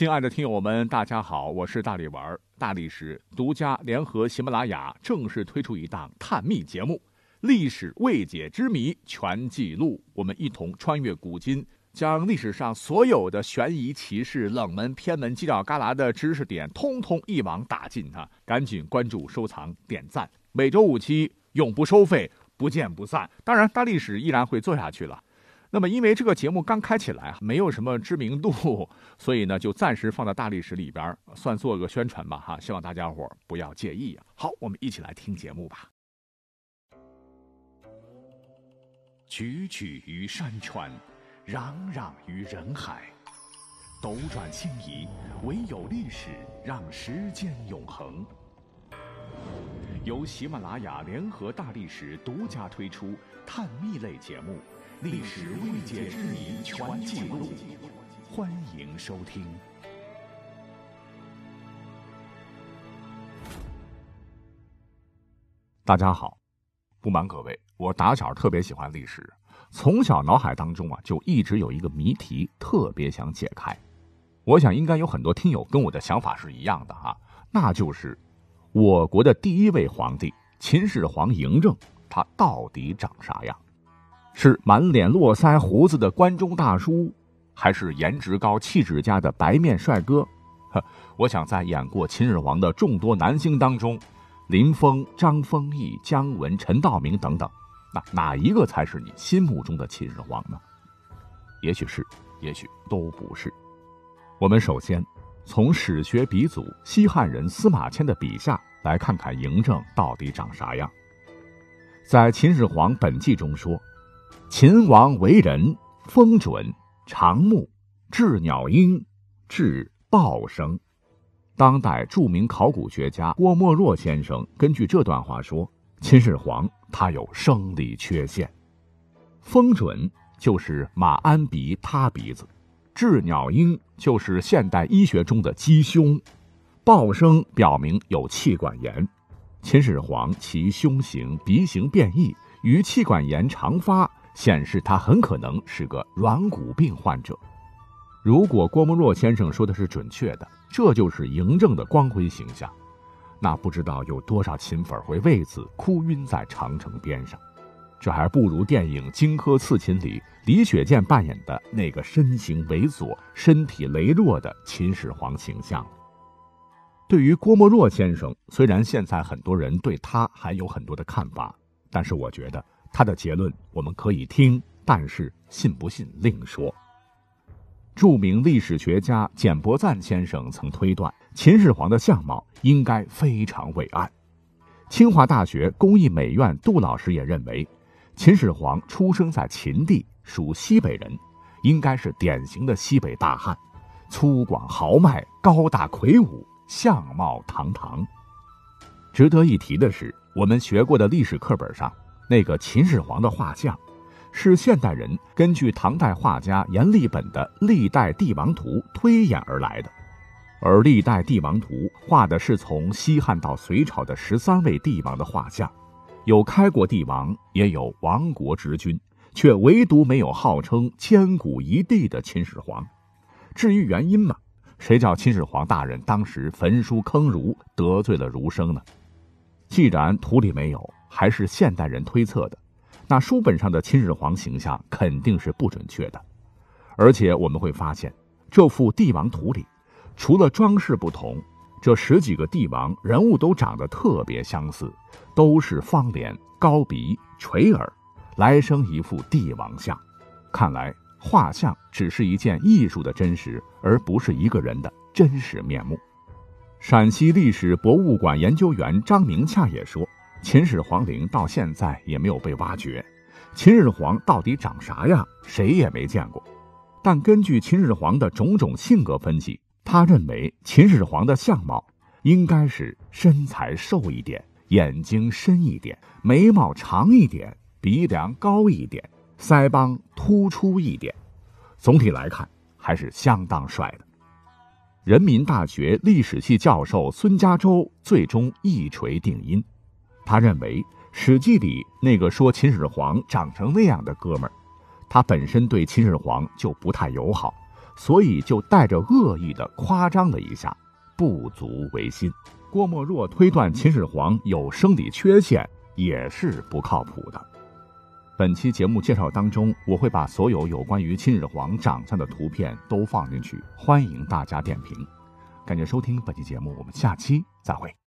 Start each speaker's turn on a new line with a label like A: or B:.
A: 亲爱的听友们，大家好，我是大力丸儿。大历史独家联合喜马拉雅正式推出一档探秘节目《历史未解之谜全记录》，我们一同穿越古今，将历史上所有的悬疑奇事、冷门偏门、犄角旮旯的知识点，通通一网打尽哈！赶紧关注、收藏、点赞，每周五期，永不收费，不见不散。当然，大历史依然会做下去了。那么，因为这个节目刚开起来，没有什么知名度，所以呢，就暂时放在大历史里边，算做个宣传吧，哈，希望大家伙不要介意啊。好，我们一起来听节目吧。踽踽于山川，攘攘于人海，斗转星移，唯有历史让时间永恒。由喜马拉雅联合大历史独家推出探秘类节目。历史未解之谜全记录，欢迎收听。大家好，不瞒各位，我打小特别喜欢历史，从小脑海当中啊就一直有一个谜题，特别想解开。我想应该有很多听友跟我的想法是一样的哈，那就是我国的第一位皇帝秦始皇嬴政，他到底长啥样？是满脸络腮胡子的关中大叔，还是颜值高、气质佳的白面帅哥？呵，我想在演过秦始皇的众多男星当中，林峰、张丰毅、姜文、陈道明等等，那哪一个才是你心目中的秦始皇呢？也许是，也许都不是。我们首先从史学鼻祖西汉人司马迁的笔下来看看嬴政到底长啥样。在《秦始皇本纪》中说。秦王为人风准，长目，智鸟鹰，智报生。当代著名考古学家郭沫若先生根据这段话说，秦始皇他有生理缺陷。风准就是马鞍鼻塌鼻子，智鸟鹰就是现代医学中的鸡胸，豹声表明有气管炎。秦始皇其胸型、鼻型变异，与气管炎常发。显示他很可能是个软骨病患者。如果郭沫若先生说的是准确的，这就是嬴政的光辉形象，那不知道有多少秦粉会为此哭晕在长城边上。这还不如电影《荆轲刺秦》里李雪健扮演的那个身形猥琐、身体羸弱的秦始皇形象。对于郭沫若先生，虽然现在很多人对他还有很多的看法，但是我觉得。他的结论我们可以听，但是信不信另说。著名历史学家简伯赞先生曾推断，秦始皇的相貌应该非常伟岸。清华大学工艺美院杜老师也认为，秦始皇出生在秦地，属西北人，应该是典型的西北大汉，粗犷豪迈，高大魁梧，相貌堂堂。值得一提的是，我们学过的历史课本上。那个秦始皇的画像，是现代人根据唐代画家阎立本的《历代帝王图》推演而来的。而《历代帝王图》画的是从西汉到隋朝的十三位帝王的画像，有开国帝王，也有亡国之君，却唯独没有号称千古一帝的秦始皇。至于原因嘛，谁叫秦始皇大人当时焚书坑儒，得罪了儒生呢？既然图里没有。还是现代人推测的，那书本上的秦始皇形象肯定是不准确的。而且我们会发现，这幅帝王图里，除了装饰不同，这十几个帝王人物都长得特别相似，都是方脸、高鼻、垂耳，来生一副帝王像。看来画像只是一件艺术的真实，而不是一个人的真实面目。陕西历史博物馆研究员张明洽也说。秦始皇陵到现在也没有被挖掘，秦始皇到底长啥样，谁也没见过。但根据秦始皇的种种性格分析，他认为秦始皇的相貌应该是身材瘦一点，眼睛深一点，眉毛长一点，鼻梁高一点，腮帮突出一点。总体来看，还是相当帅的。人民大学历史系教授孙家洲最终一锤定音。他认为《史记》里那个说秦始皇长成那样的哥们儿，他本身对秦始皇就不太友好，所以就带着恶意的夸张了一下，不足为信。郭沫若推断秦始皇有生理缺陷，也是不靠谱的。本期节目介绍当中，我会把所有有关于秦始皇长相的图片都放进去，欢迎大家点评。感谢收听本期节目，我们下期再会。